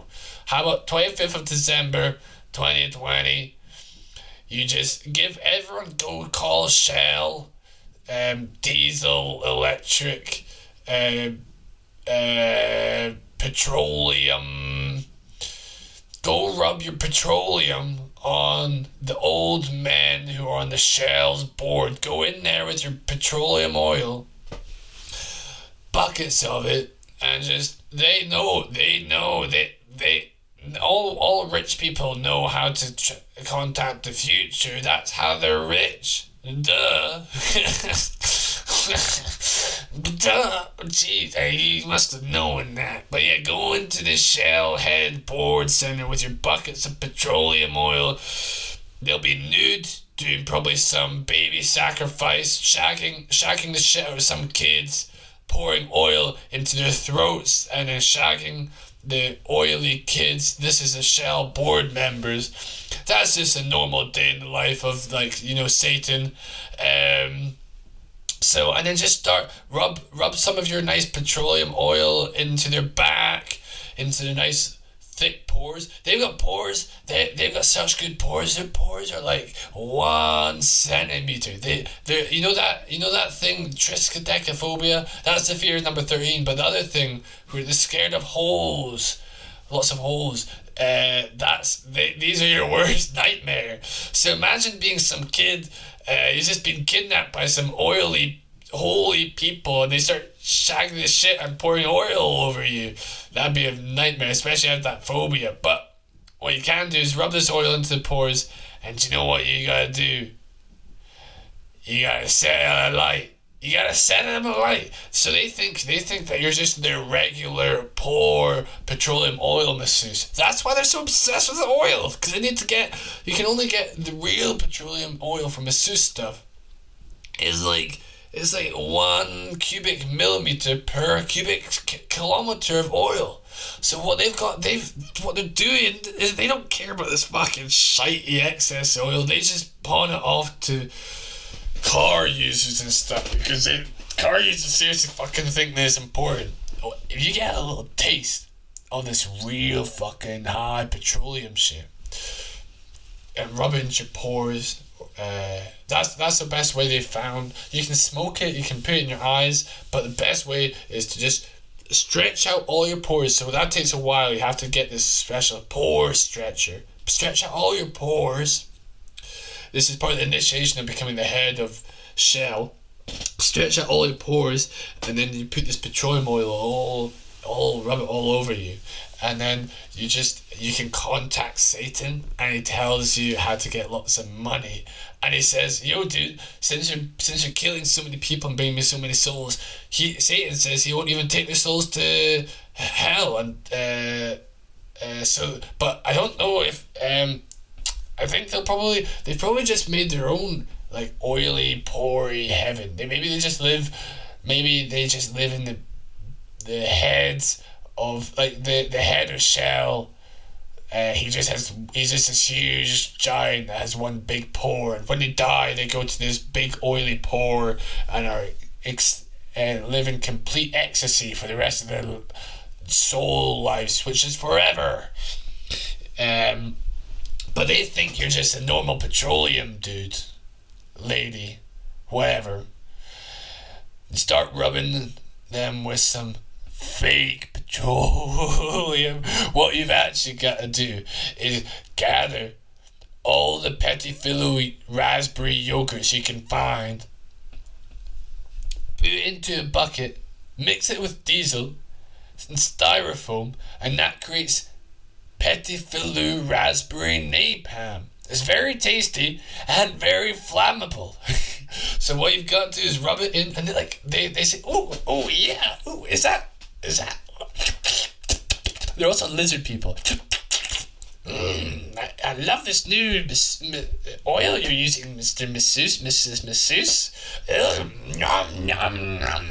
Speaker 1: How about 25th of December, 2020? You just give everyone go call Shell, um, diesel, electric, uh, uh, petroleum. Go rub your petroleum on the old men who are on the Shell's board. Go in there with your petroleum oil, buckets of it, and just they know they know that they all all rich people know how to tr- contact the future. That's how they're rich. Duh. Duh. Jeez, he must have known that. But yeah, go into the Shell Head Board center with your buckets of petroleum oil. They'll be nude, doing probably some baby sacrifice, shacking, shacking the shit out of some kids. pouring oil into their throats and then shagging the oily kids. This is a Shell board members. That's just a normal day in the life of like you know Satan. Um, so and then just start rub rub some of your nice petroleum oil into their back, into their nice thick pores. They've got pores. They they've got such good pores. Their pores are like one centimeter. They they you know that you know that thing triskaidekaphobia. That's the fear number thirteen. But the other thing, where they're scared of holes, lots of holes. Uh, that's they, these are your worst nightmare. So imagine being some kid. Uh, he's just been kidnapped by some oily, holy people, and they start shagging this shit and pouring oil over you. That'd be a nightmare, especially have that phobia. But what you can do is rub this oil into the pores, and you know what you gotta do? You gotta set it a light. You gotta set them alight. So they think they think that you're just their regular poor petroleum oil masseuse. That's why they're so obsessed with the oil, because they need to get. You can only get the real petroleum oil from masseuse stuff. Is like it's like one cubic millimeter per cubic kilometer of oil. So what they've got, they've what they're doing is they don't care about this fucking shitey excess oil. They just pawn it off to car users and stuff because they car users seriously fucking think this important. Oh, if you get a little taste of this real fucking high petroleum shit it into your pores, uh, that's that's the best way they found. You can smoke it, you can put it in your eyes, but the best way is to just stretch out all your pores. So that takes a while. You have to get this special pore stretcher. Stretch out all your pores. This is part of the initiation of becoming the head of Shell. Stretch out all your pores, and then you put this petroleum oil all, all rub it all over you, and then you just you can contact Satan, and he tells you how to get lots of money, and he says, "Yo, dude, since you're since you're killing so many people and bringing me so many souls, he Satan says he won't even take the souls to hell, and uh, uh, so, but I don't know if um." I think they'll probably they've probably just made their own like oily, pory heaven. They maybe they just live, maybe they just live in the the heads of like the the head of Shell. Uh, he just has he's just this huge giant that has one big pore, and when they die, they go to this big oily pore and are ex- uh, live in complete ecstasy for the rest of their soul lives, which is forever. Um, but they think you're just a normal petroleum dude, lady, whatever. Start rubbing them with some fake petroleum. What you've actually got to do is gather all the Petit Filou raspberry yogurts you can find, put it into a bucket, mix it with diesel and styrofoam, and that creates Petit raspberry napalm. It's very tasty and very flammable. so what you've got to do is rub it in, and they like they, they say, oh oh yeah, oh is that? They're also lizard people. Mm, I, I love this new mis- mi- oil you're using, Mr. Masseuse, Mrs. Masseuse. Nom, nom, nom.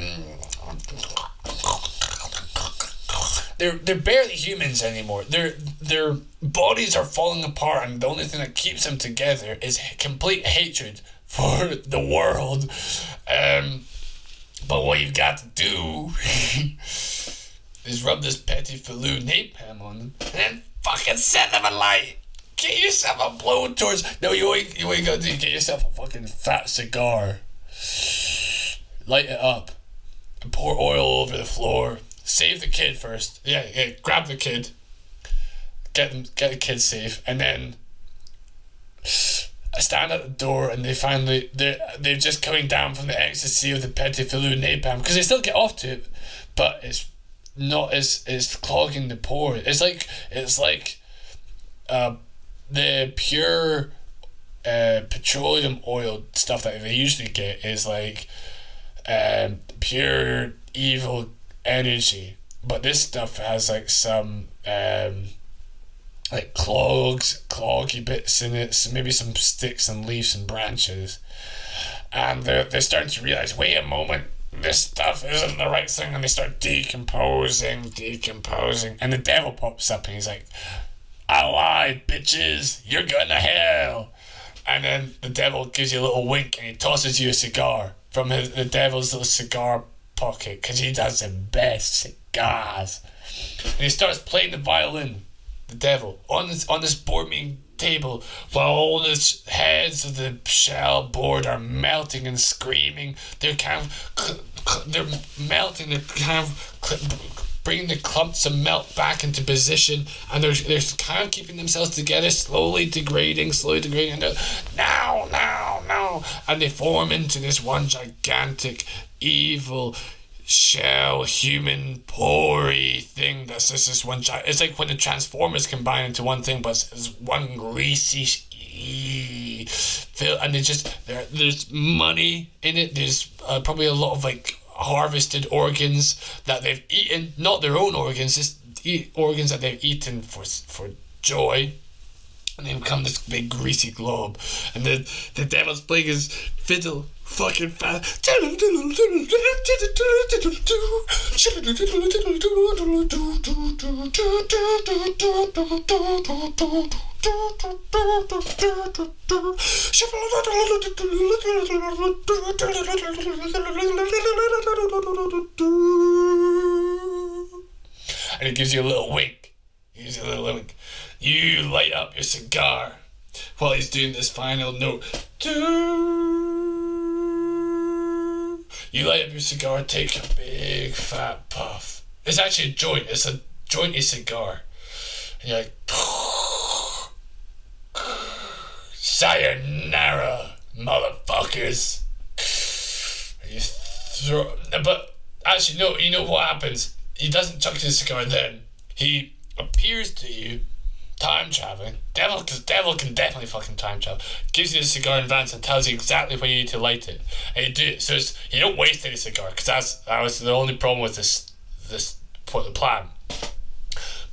Speaker 1: They're they're barely humans anymore. Their their bodies are falling apart, and the only thing that keeps them together is complete hatred for the world. Um, but what you've got to do is rub this Petit Filou napalm on them, and then fucking set them alight. Get yourself a blowtorch. No, you ain't you ain't gonna do. Get yourself a fucking fat cigar. Light it up, and pour oil over the floor. Save the kid first. Yeah, yeah. Grab the kid. Get them. Get the kid safe, and then. I stand at the door and they finally they're they're just coming down from the ecstasy of the Petit Filou napalm because they still get off to it, but it's not as it's clogging the pore. It's like it's like uh, the pure uh, petroleum oil stuff that they usually get is like um, pure evil energy, but this stuff has like some um, like clogs, cloggy bits in it, so maybe some sticks and leaves and branches. And they're, they're starting to realize wait a moment, this stuff isn't the right thing, and they start decomposing, decomposing, and the devil pops up and he's like, I lied, bitches, you're going to hell. And then the devil gives you a little wink and he tosses you a cigar from his, the devil's little cigar pocket because he does the best cigars. And he starts playing the violin, the devil, on this on this board meeting table while all the heads of the shell board are melting and screaming. They're kind of they're melting. They're kind of bringing the clumps of melt back into position, and they're they're kind of keeping themselves together, slowly degrading, slowly degrading. And now, now, now, and they form into this one gigantic evil shell human pory thing that's just this one giant it's like when the transformers combine into one thing but it's, one greasy and it's just there there's money in it there's uh, probably a lot of like harvested organs that they've eaten not their own organs just organs that they've eaten for for joy and they become this big greasy globe and the the devil's playing his fiddle fucking fast. And it gives you a little wink. You light up your cigar while he's doing this final note. You light up your cigar, take a big fat puff. It's actually a joint, it's a jointy cigar. And you're like, Sayonara, motherfuckers. You throw, but actually, no, you know what happens? He doesn't chuck his cigar then. He appears to you time traveling. Devil, because Devil can definitely fucking time travel. Gives you the cigar in advance and tells you exactly when you need to light it, and you do it. So it's, you don't waste any cigar because that's that was the only problem with this this the plan.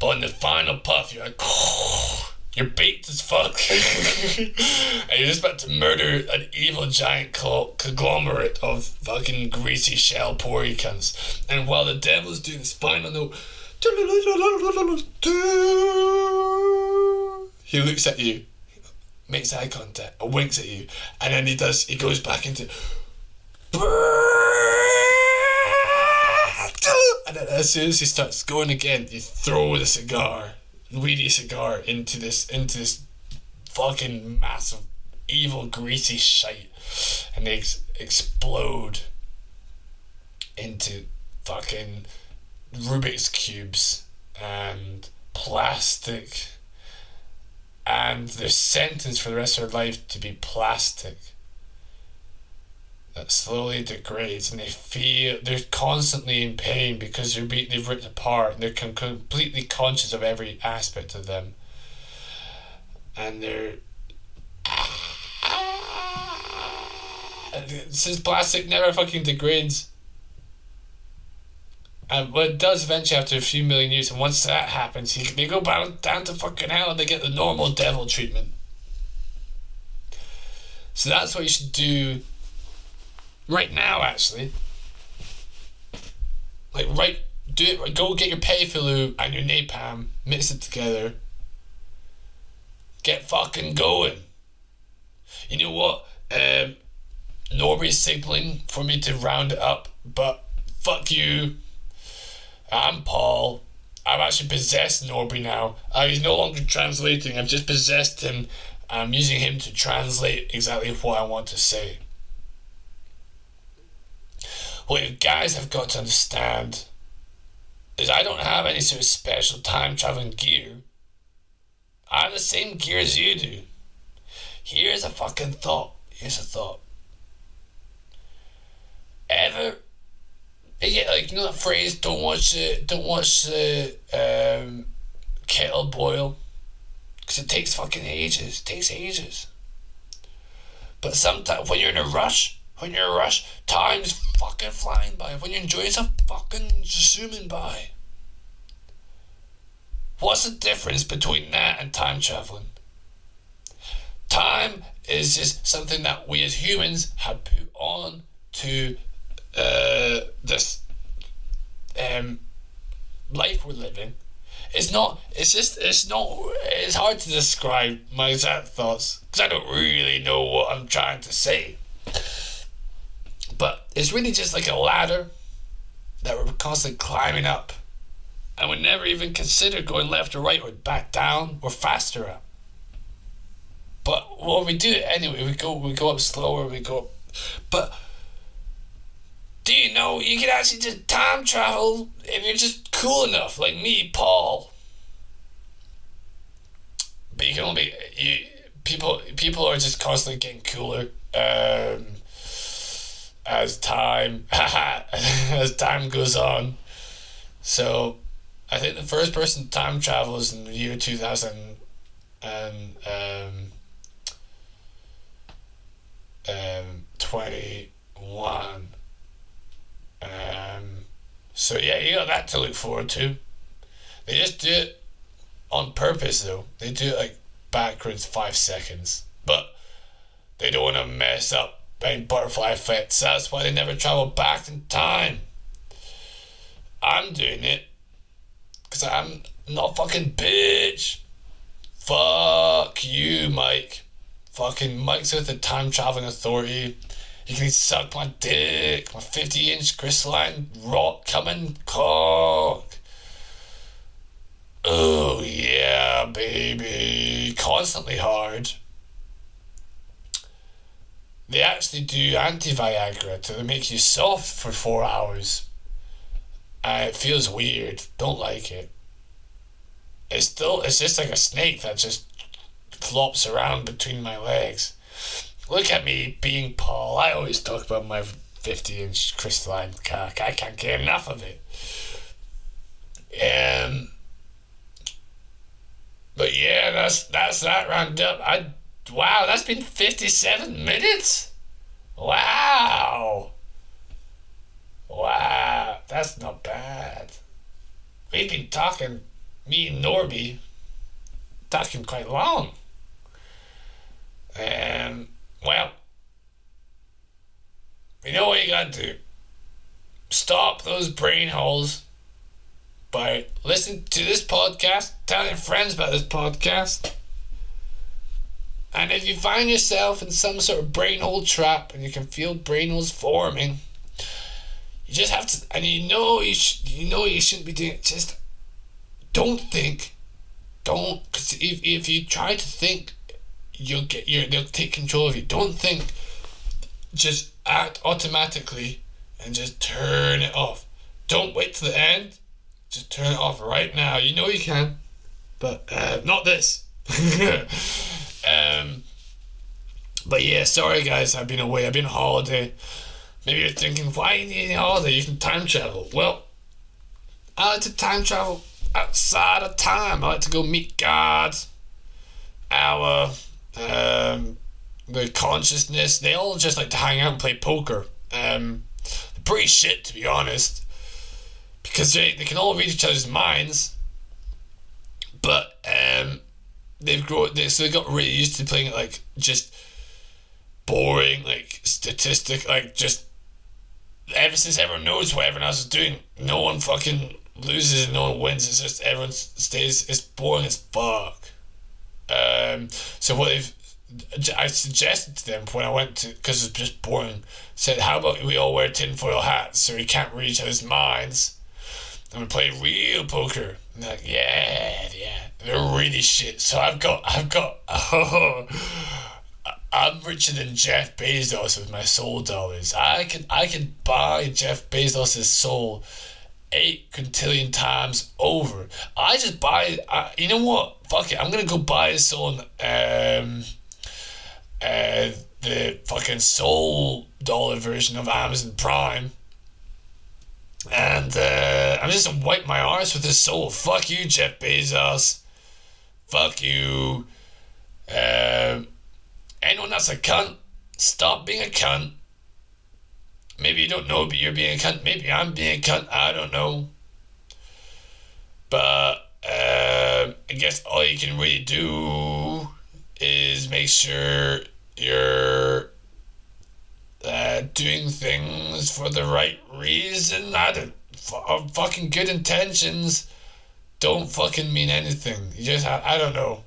Speaker 1: But in the final puff, you're like, you're baked as fuck, and you're just about to murder an evil giant conglomerate of fucking greasy shell cunts. And while the devil's doing his final note he looks at you, makes eye contact, winks at you, and then he does. He goes back into. And then as soon as he starts going again, you throw the cigar, weedy cigar, into this into this fucking massive, evil, greasy shite, and they ex- explode into fucking Rubik's cubes and plastic, and they're sentenced for the rest of their life to be plastic. That slowly degrades, and they feel they're constantly in pain because they're being they've ripped apart, and they're com- completely conscious of every aspect of them, and they're. Since plastic never fucking degrades, and but it does eventually after a few million years, and once that happens, he, they go down, down to fucking hell and they get the normal devil treatment. So that's what you should do right now, actually. Like, right, do it, go get your Payfillu and your napalm, mix it together, get fucking going. You know what? Um, Norby's signaling for me to round it up, but fuck you. I'm Paul. I've actually possessed Norby now. Uh, he's no longer translating, I've just possessed him. I'm using him to translate exactly what I want to say. What you guys have got to understand is I don't have any sort of special time traveling gear. I have the same gear as you do. Here's a fucking thought. Here's a thought. Ever yeah, like you know that phrase, "Don't watch the don't watch the um, kettle boil," because it takes fucking ages. It takes ages. But sometimes when you're in a rush, when you're in a rush, time's fucking flying by. When you enjoy yourself, fucking zooming by. What's the difference between that and time traveling? Time is just something that we as humans have put on to this um, life we're living. It's not. It's just. It's not. It's hard to describe my exact thoughts because I don't really know what I'm trying to say. But it's really just like a ladder that we're constantly climbing up, and we never even consider going left or right or back down or faster up. But when we do it anyway, we go we go up slower. We go, up. but do you know you can actually just time travel if you're just cool enough, like me, Paul? But you can only you people people are just constantly getting cooler um, as time as time goes on. So I think the first person time travels in the year two thousand and um, um, twenty one. Um, so yeah, you got that to look forward to. They just do it on purpose though. They do it like backwards five seconds, but they don't want to mess up any butterfly effects. That's why they never travel back in time. I'm doing it because I'm not fucking bitch. Fuck you, Mike. Fucking Mike's with the time traveling authority. You can suck my dick, my 50 inch crystalline rock coming cock. Oh, yeah, baby. Constantly hard. They actually do anti Viagra to make you soft for four hours. Uh, it feels weird. Don't like it. It's still, it's just like a snake that just flops around between my legs. Look at me being Paul. I always talk about my 50 inch crystalline cock. I can't get enough of it. Um, but yeah, that's that's that round up. I wow, that's been 57 minutes. Wow. Wow, that's not bad. We've been talking, me and Norby, talking quite long. Um, well, you know what you gotta do? Stop those brain holes by listening to this podcast, telling your friends about this podcast. And if you find yourself in some sort of brain hole trap and you can feel brain holes forming, you just have to, and you know you sh- you know you shouldn't be doing it. Just don't think, don't, because if if you try to think you'll get your they'll take control of you. Don't think just act automatically and just turn it off. Don't wait to the end. Just turn it off right now. You know you can, but uh, not this. um, but yeah, sorry guys, I've been away. I've been on holiday. Maybe you're thinking, why you need a holiday? You can time travel. Well, I like to time travel outside of time. I like to go meet God, our um, the consciousness. They all just like to hang out and play poker. Um, pretty shit to be honest, because they, they can all read each other's minds. But um, they've grown. They, so they got really used to playing like just boring, like statistic, like just. Ever since everyone knows what everyone else is doing, no one fucking loses and no one wins. It's just everyone stays. It's boring as fuck. Um, so what they've I suggested to them when I went to because it's just boring. Said, how about we all wear tinfoil hats so we can't read each other's minds, and we play real poker. And they're like, yeah, yeah, they're really shit. So I've got, I've got, oh, I'm richer than Jeff Bezos with my soul dollars. I can, I can buy Jeff Bezos's soul eight quintillion times over. I just buy. Uh, you know what? Fuck it. I'm gonna go buy this on Um, uh, the fucking soul dollar version of Amazon Prime. And uh, I'm just gonna wipe my arse with this soul. Fuck you, Jeff Bezos. Fuck you. Um, anyone that's a cunt, stop being a cunt. Maybe you don't know, but you're being a cunt. Maybe I'm being a cunt. I don't know. But uh, I guess all you can really do is make sure you're uh, doing things for the right reason. I don't. F- fucking good intentions don't fucking mean anything. You just I don't know.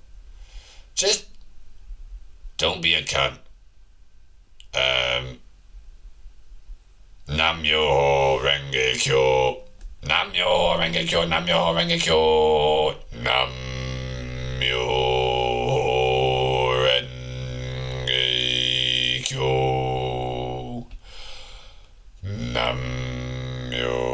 Speaker 1: Just don't be a cunt. Um. Namyo Renge Kyo. Namyo Renge Kyo. Namyo Renge Kyo. Namyo Renge Kyo. Namyo.